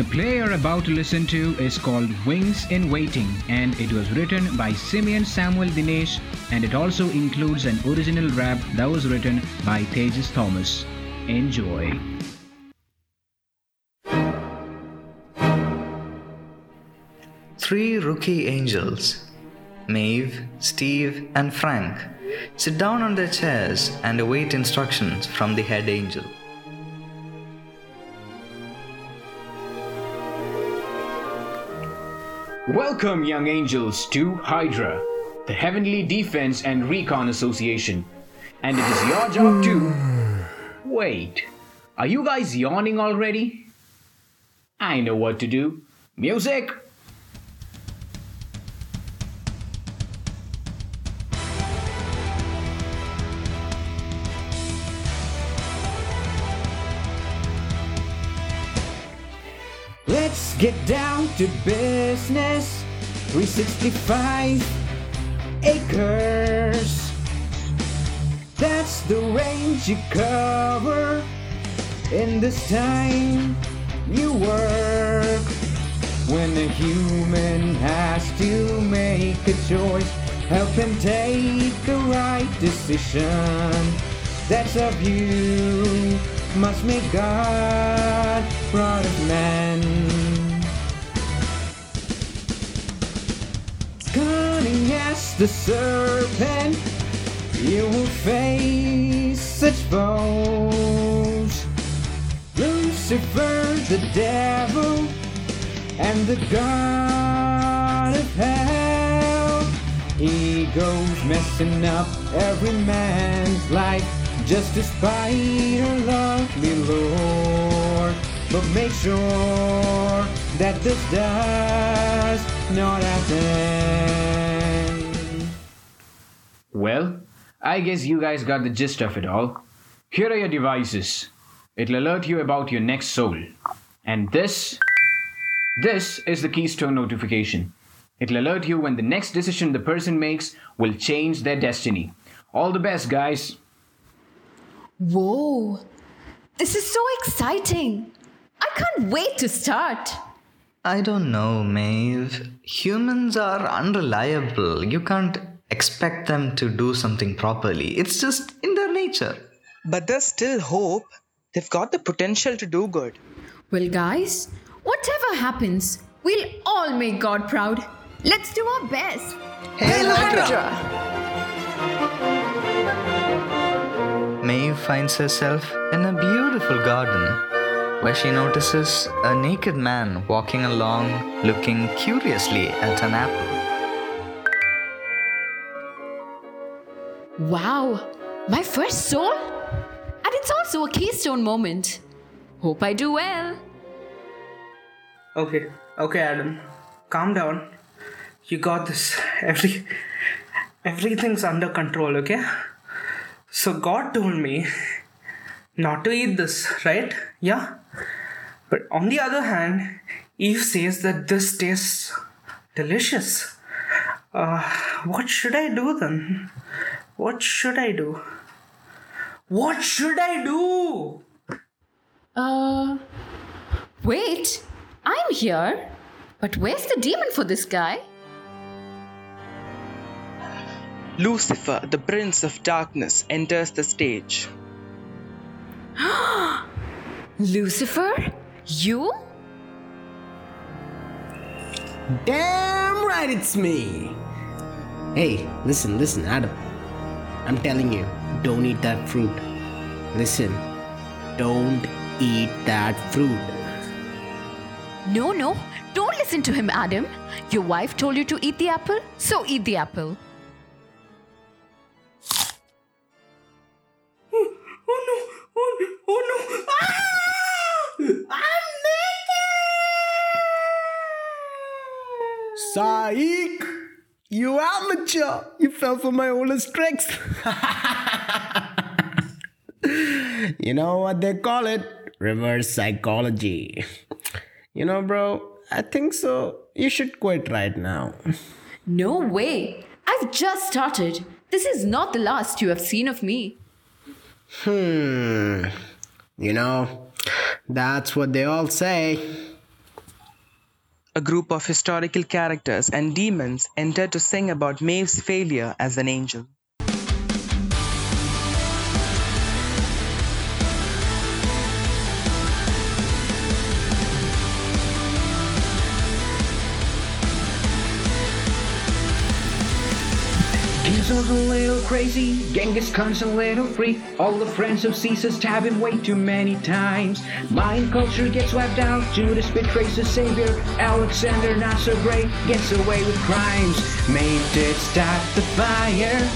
The play you're about to listen to is called Wings in Waiting and it was written by Simeon Samuel Dinesh and it also includes an original rap that was written by Tejas Thomas. Enjoy. Three rookie angels, Maeve, Steve, and Frank, sit down on their chairs and await instructions from the head angel. Welcome, young angels, to Hydra, the Heavenly Defense and Recon Association. And it is your job to. Hmm. Wait, are you guys yawning already? I know what to do. Music! Get down to business. 365 acres. That's the range you cover in this time you work. When a human has to make a choice, help him take the right decision. That's of you must make God proud man. Cunning as the serpent, you will face such foes. Lucifer, the devil, and the God of hell. He goes messing up every man's life just to spite our lovely Lord. But make sure that this does not happen. Well, I guess you guys got the gist of it all. Here are your devices. It'll alert you about your next soul. And this. This is the keystone notification. It'll alert you when the next decision the person makes will change their destiny. All the best, guys. Whoa, this is so exciting. I can't wait to start. I don't know, Maeve. Humans are unreliable. You can't expect them to do something properly. It's just in their nature. But there's still hope. They've got the potential to do good. Well, guys, whatever happens, we'll all make God proud. Let's do our best. Hey, Hail Maeve finds herself in a beautiful garden where she notices a naked man walking along looking curiously at an apple. Wow, my first soul? And it's also a keystone moment. Hope I do well. Okay, okay, Adam. Calm down. You got this. Every everything's under control, okay? So God told me not to eat this, right? Yeah? But on the other hand, Eve says that this tastes delicious. Uh, what should I do then? What should I do? What should I do? Uh, wait, I'm here. But where's the demon for this guy? Lucifer, the prince of darkness, enters the stage. Lucifer? You? Damn right it's me. Hey, listen, listen, Adam. I'm telling you, don't eat that fruit. Listen, don't eat that fruit. No, no, don't listen to him, Adam. Your wife told you to eat the apple, so eat the apple. Oh no! Oh no! Oh no! Ah! I'm making Saik! You amateur! You fell for my oldest tricks! you know what they call it? Reverse psychology. You know, bro, I think so. You should quit right now. No way. I've just started. This is not the last you have seen of me. Hmm. You know, that's what they all say. A group of historical characters and demons enter to sing about Maeve's failure as an angel. Caesar's a little crazy, Genghis Khan's a little freak. All the friends of Caesar stab him way too many times. Mayan culture gets wiped out, Judas betrays the savior. Alexander, not so great, gets away with crimes. Maeve did start the fire.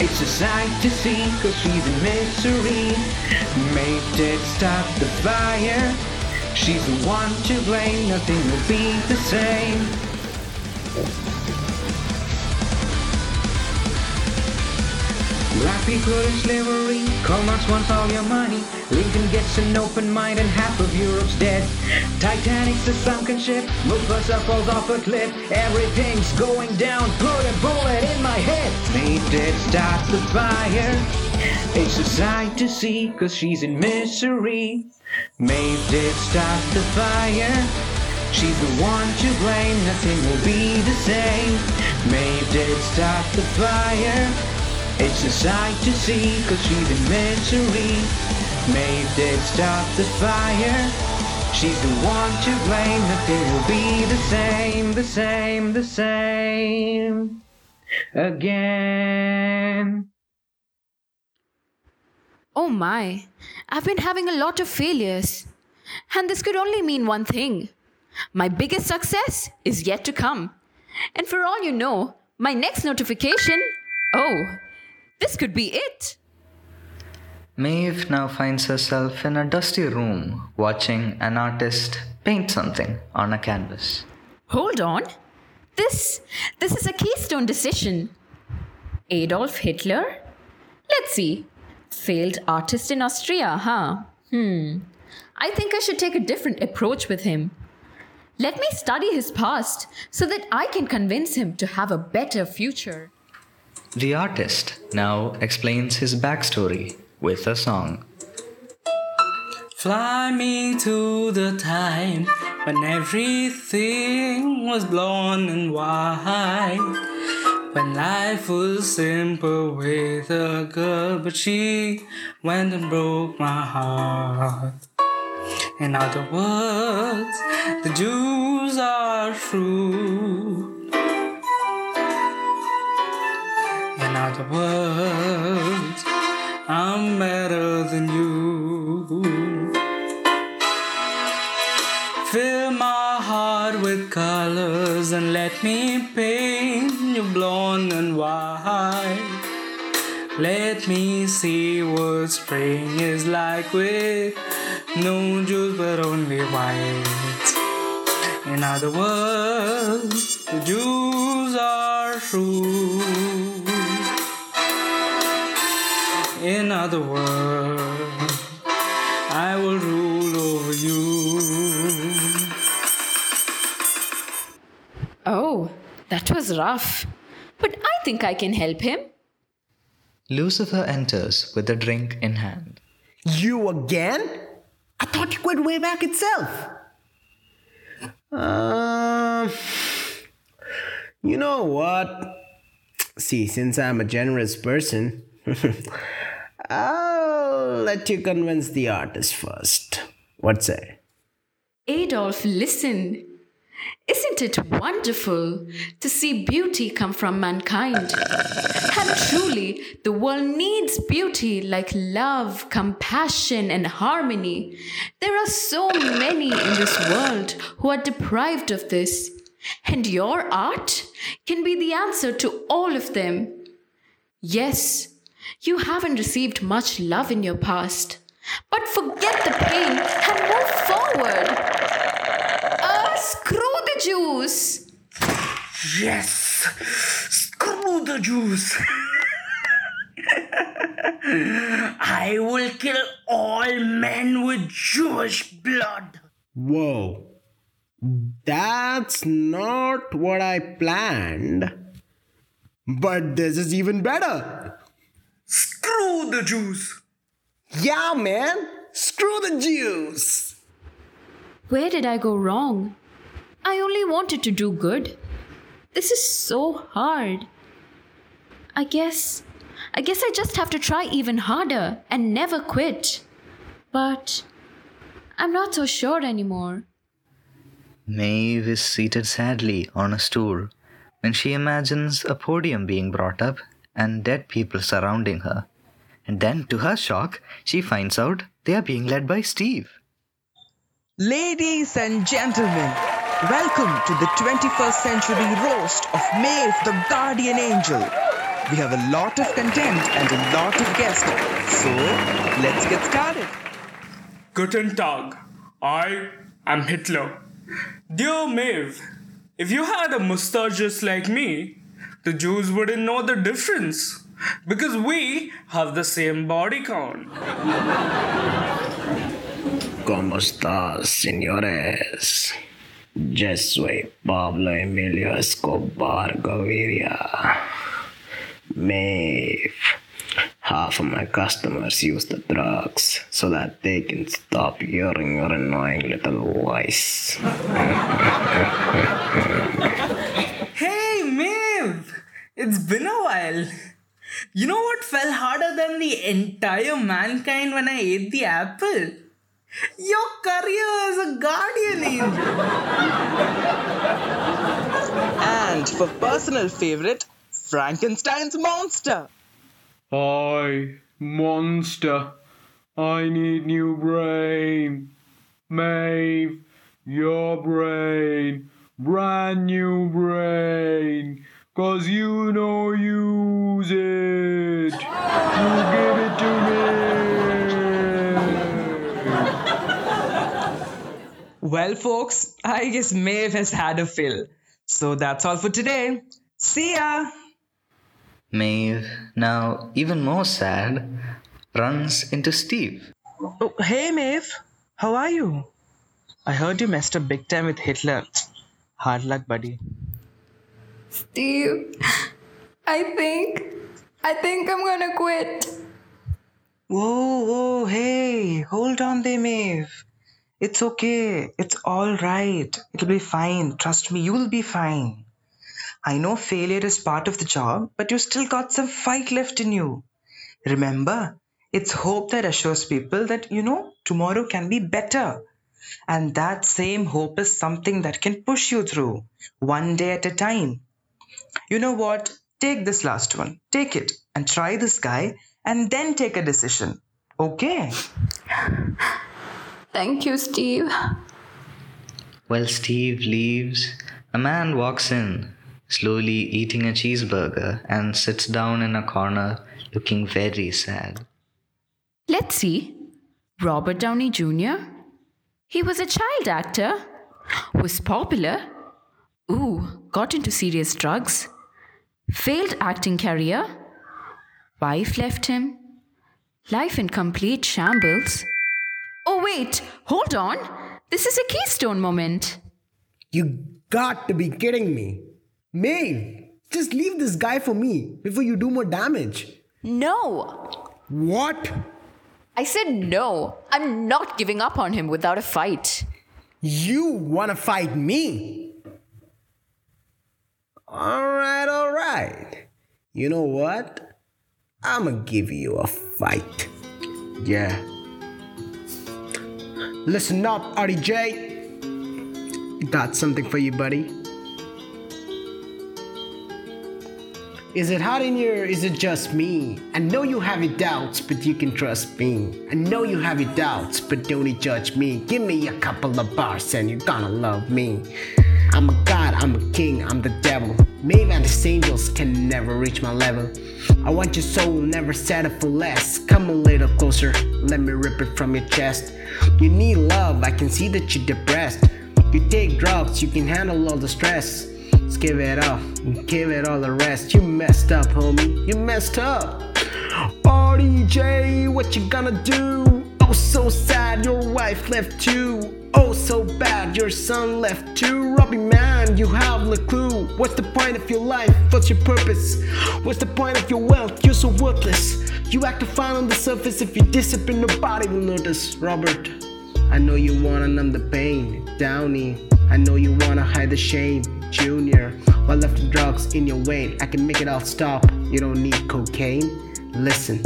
It's a sight to see, cause she's in misery. Maeve did start the fire. She's the one to blame, nothing will be the same. Black people in slavery, Karl Marx wants all your money. Lincoln gets an open mind and half of Europe's dead. Titanic's a sunken ship, Mufasa falls off a cliff. Everything's going down, put a bullet in my head. Maeve did start the fire. It's a sight to see, cause she's in misery. Maeve did start the fire. She's the one to blame, nothing will be the same. Maeve did start the fire. It's a sight to see, cause she's in misery. Maeve did start the fire. She's the one to blame, nothing will be the same, the same, the same. Again. Oh my, I've been having a lot of failures. And this could only mean one thing my biggest success is yet to come. And for all you know, my next notification oh, this could be it. Maeve now finds herself in a dusty room watching an artist paint something on a canvas. Hold on. This this is a keystone decision. Adolf Hitler? Let's see. Failed artist in Austria, huh? Hmm. I think I should take a different approach with him. Let me study his past so that I can convince him to have a better future. The artist now explains his backstory with a song. Fly me to the time when everything was blonde and white. When life was simple with a girl, but she went and broke my heart. In other words, the Jews are true. In other words, I'm better than you. Fill my heart with colors and let me paint you blonde and white. Let me see what spring is like with no juice but only white. In other words, the Jews are true. In other words, I will rule over you. Oh, that was rough. But I think I can help him. Lucifer enters with a drink in hand. You again? I thought you quit way back itself. Um, you know what? See, since I'm a generous person, I'll let you convince the artist first. What say? Adolf, listen. Isn't it wonderful to see beauty come from mankind? And truly, the world needs beauty like love, compassion, and harmony. There are so many in this world who are deprived of this. And your art can be the answer to all of them. Yes, you haven't received much love in your past, but forget the pain and move forward. Uh, screw the Jews. Yes! Screw the Jews! I will kill all men with Jewish blood! Whoa. That's not what I planned. But this is even better. Screw the Jews! Yeah, man. Screw the Jews. Where did I go wrong? I only wanted to do good. This is so hard. I guess. I guess I just have to try even harder and never quit. But I'm not so sure anymore. Maeve is seated sadly on a stool when she imagines a podium being brought up and dead people surrounding her. And then, to her shock, she finds out they are being led by Steve. Ladies and gentlemen, welcome to the 21st century roast of Maeve the Guardian Angel. We have a lot of content and a lot of guests, so let's get started. Guten Tag. I am Hitler. Dear Maeve, if you had a mustache just like me, the Jews wouldn't know the difference because we have the same body count. ¿Cómo estás, señores? Yo soy Pablo Emilio Escobar Gaviria. Maeve. Half of my customers use the drugs so that they can stop hearing your annoying little voice. Hey, Maeve! It's been a while. You know what fell harder than the entire mankind when I ate the apple? Your career as a guardian angel. And for personal favorite, Frankenstein's monster. Hi, monster. I need new brain. Maeve, your brain. Brand new brain. Cause you know use it. You give it to me. Well, folks, I guess Maeve has had a fill. So that's all for today. See ya! Maeve, now even more sad, runs into Steve. Oh, hey, Maeve. How are you? I heard you messed up big time with Hitler. Hard luck, buddy. Steve, I think. I think I'm gonna quit. Whoa, whoa, hey, hold on there, Maeve. It's okay. It's all right. It'll be fine. Trust me, you'll be fine. I know failure is part of the job, but you still got some fight left in you. Remember, it's hope that assures people that, you know, tomorrow can be better. And that same hope is something that can push you through, one day at a time. You know what? Take this last one. Take it and try this guy and then take a decision. Okay? Thank you, Steve. While Steve leaves, a man walks in, slowly eating a cheeseburger, and sits down in a corner looking very sad. Let's see. Robert Downey Jr. He was a child actor, was popular, ooh, got into serious drugs, failed acting career, wife left him, life in complete shambles. Oh, wait, hold on. This is a keystone moment. You got to be kidding me. Maeve, just leave this guy for me before you do more damage. No, What? I said no. I'm not giving up on him without a fight. You want to fight me? Alright, alright. You know what? I'm gonna give you a fight. Yeah. Listen up, RDJ. Got something for you, buddy. Is it hot in here? Is it just me? I know you have your doubts, but you can trust me. I know you have your doubts, but don't judge me. Give me a couple of bars and you're gonna love me. I'm a god, I'm a king, I'm the never reach my level. I want your soul, never settle for less. Come a little closer, let me rip it from your chest. You need love, I can see that you're depressed. You take drugs, you can handle all the stress. Just give it up, give it all the rest. You messed up, homie. You messed up. RDJ, what you gonna do? Oh, so sad, your wife left too. Oh, so bad, your son left too. Robbie, man, you have no clue. What's the point of your life? What's your purpose? What's the point of your wealth? You're so worthless. You act fine on the surface. If you discipline, nobody will notice. Robert, I know you wanna numb the pain. Downey, I know you wanna hide the shame, Junior. While left the drugs in your vein, I can make it all stop. You don't need cocaine. Listen,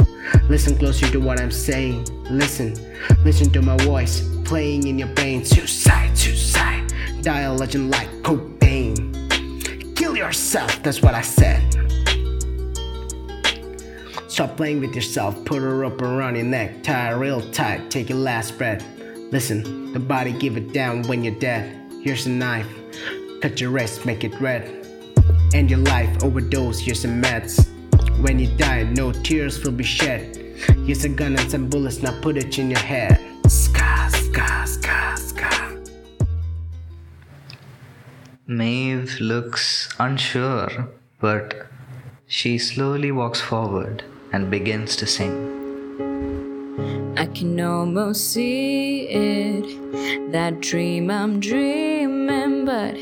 listen closer to what I'm saying. Listen, listen to my voice playing in your brain. Suicide, suicide. Die a legend like Cobain. Kill yourself, that's what I said. Stop playing with yourself, put a rope around your neck, tie it real tight, take your last breath. Listen, the body give it down when you're dead. Here's a knife, cut your wrist, make it red. End your life, overdose, here's some meds. When you die, no tears will be shed. Here's a gun and some bullets, now put it in your head. Maeve looks unsure, but she slowly walks forward and begins to sing. I can almost see it. That dream I'm dreaming, but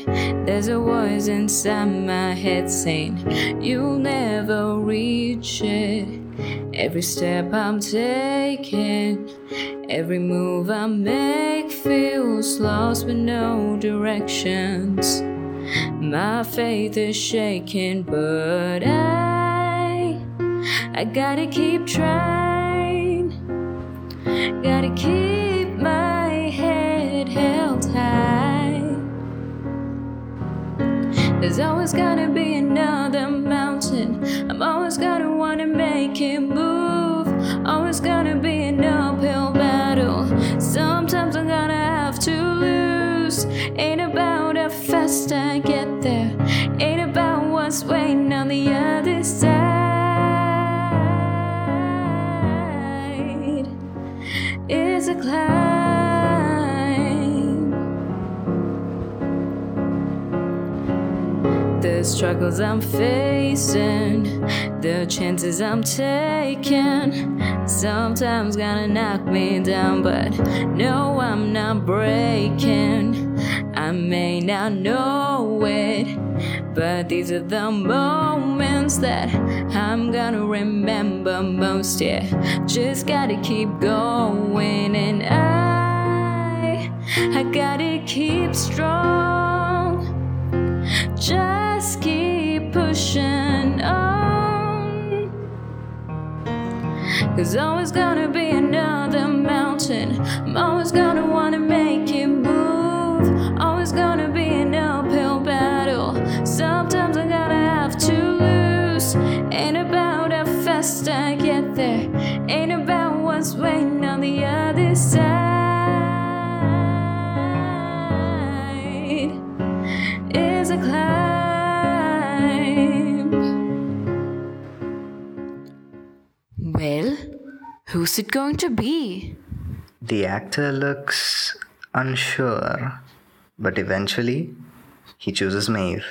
there's a voice inside my head saying, You'll never reach it. Every step I'm taking, every move I make feels lost with no directions. My faith is shaking, but I, I gotta keep trying. Gotta keep my head held high. There's always gonna be another mountain. I'm always gonna wanna make it move. Always gonna be struggles I'm facing, the chances I'm taking, sometimes gonna knock me down, but no, I'm not breaking. I may not know it, but these are the moments that I'm gonna remember most. Yeah, just gotta keep going, and I, I gotta keep strong. Just keep pushing on. There's always gonna be another mountain. I'm always gonna wanna who's it going to be? The actor looks unsure, but eventually he chooses Maeve.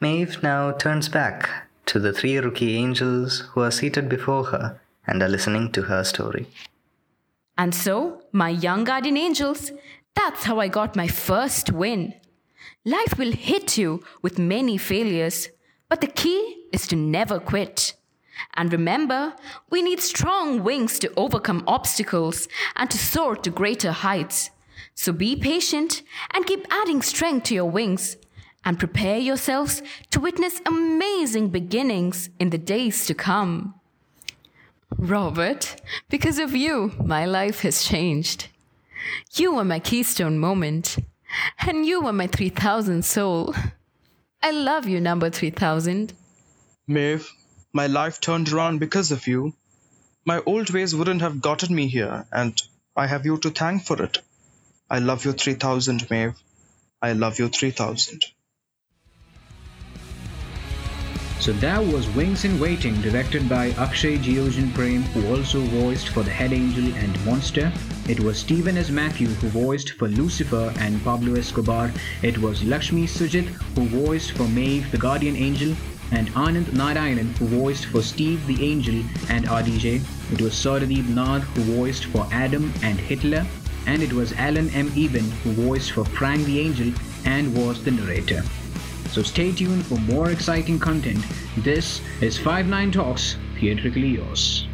Maeve now turns back to the three rookie angels who are seated before her and are listening to her story. And so, my young guardian angels, that's how I got my first win. Life will hit you with many failures, but the key is to never quit. And remember, we need strong wings to overcome obstacles and to soar to greater heights. So be patient and keep adding strength to your wings and prepare yourselves to witness amazing beginnings in the days to come. Robert, because of you, my life has changed. You were my keystone moment, and you were my 3000 soul. I love you, number 3000. Maeve, my life turned around because of you. My old ways wouldn't have gotten me here, and I have you to thank for it. I love you 3000, Maeve. I love you 3000. So that was Wings in Waiting, directed by Akshay Geogen Prem, who also voiced for the Head Angel and Monster. It was Stephen S. Matthew who voiced for Lucifer and Pablo Escobar. It was Lakshmi Sujit who voiced for Maeve, the Guardian Angel, and Anand Narayanan who voiced for Steve the Angel and RDJ. It was Saradeep Nath who voiced for Adam and Hitler. And it was Alan M. Eben who voiced for Frank the Angel and was the narrator. So stay tuned for more exciting content. This is 5 9 Talks, theatrically yours.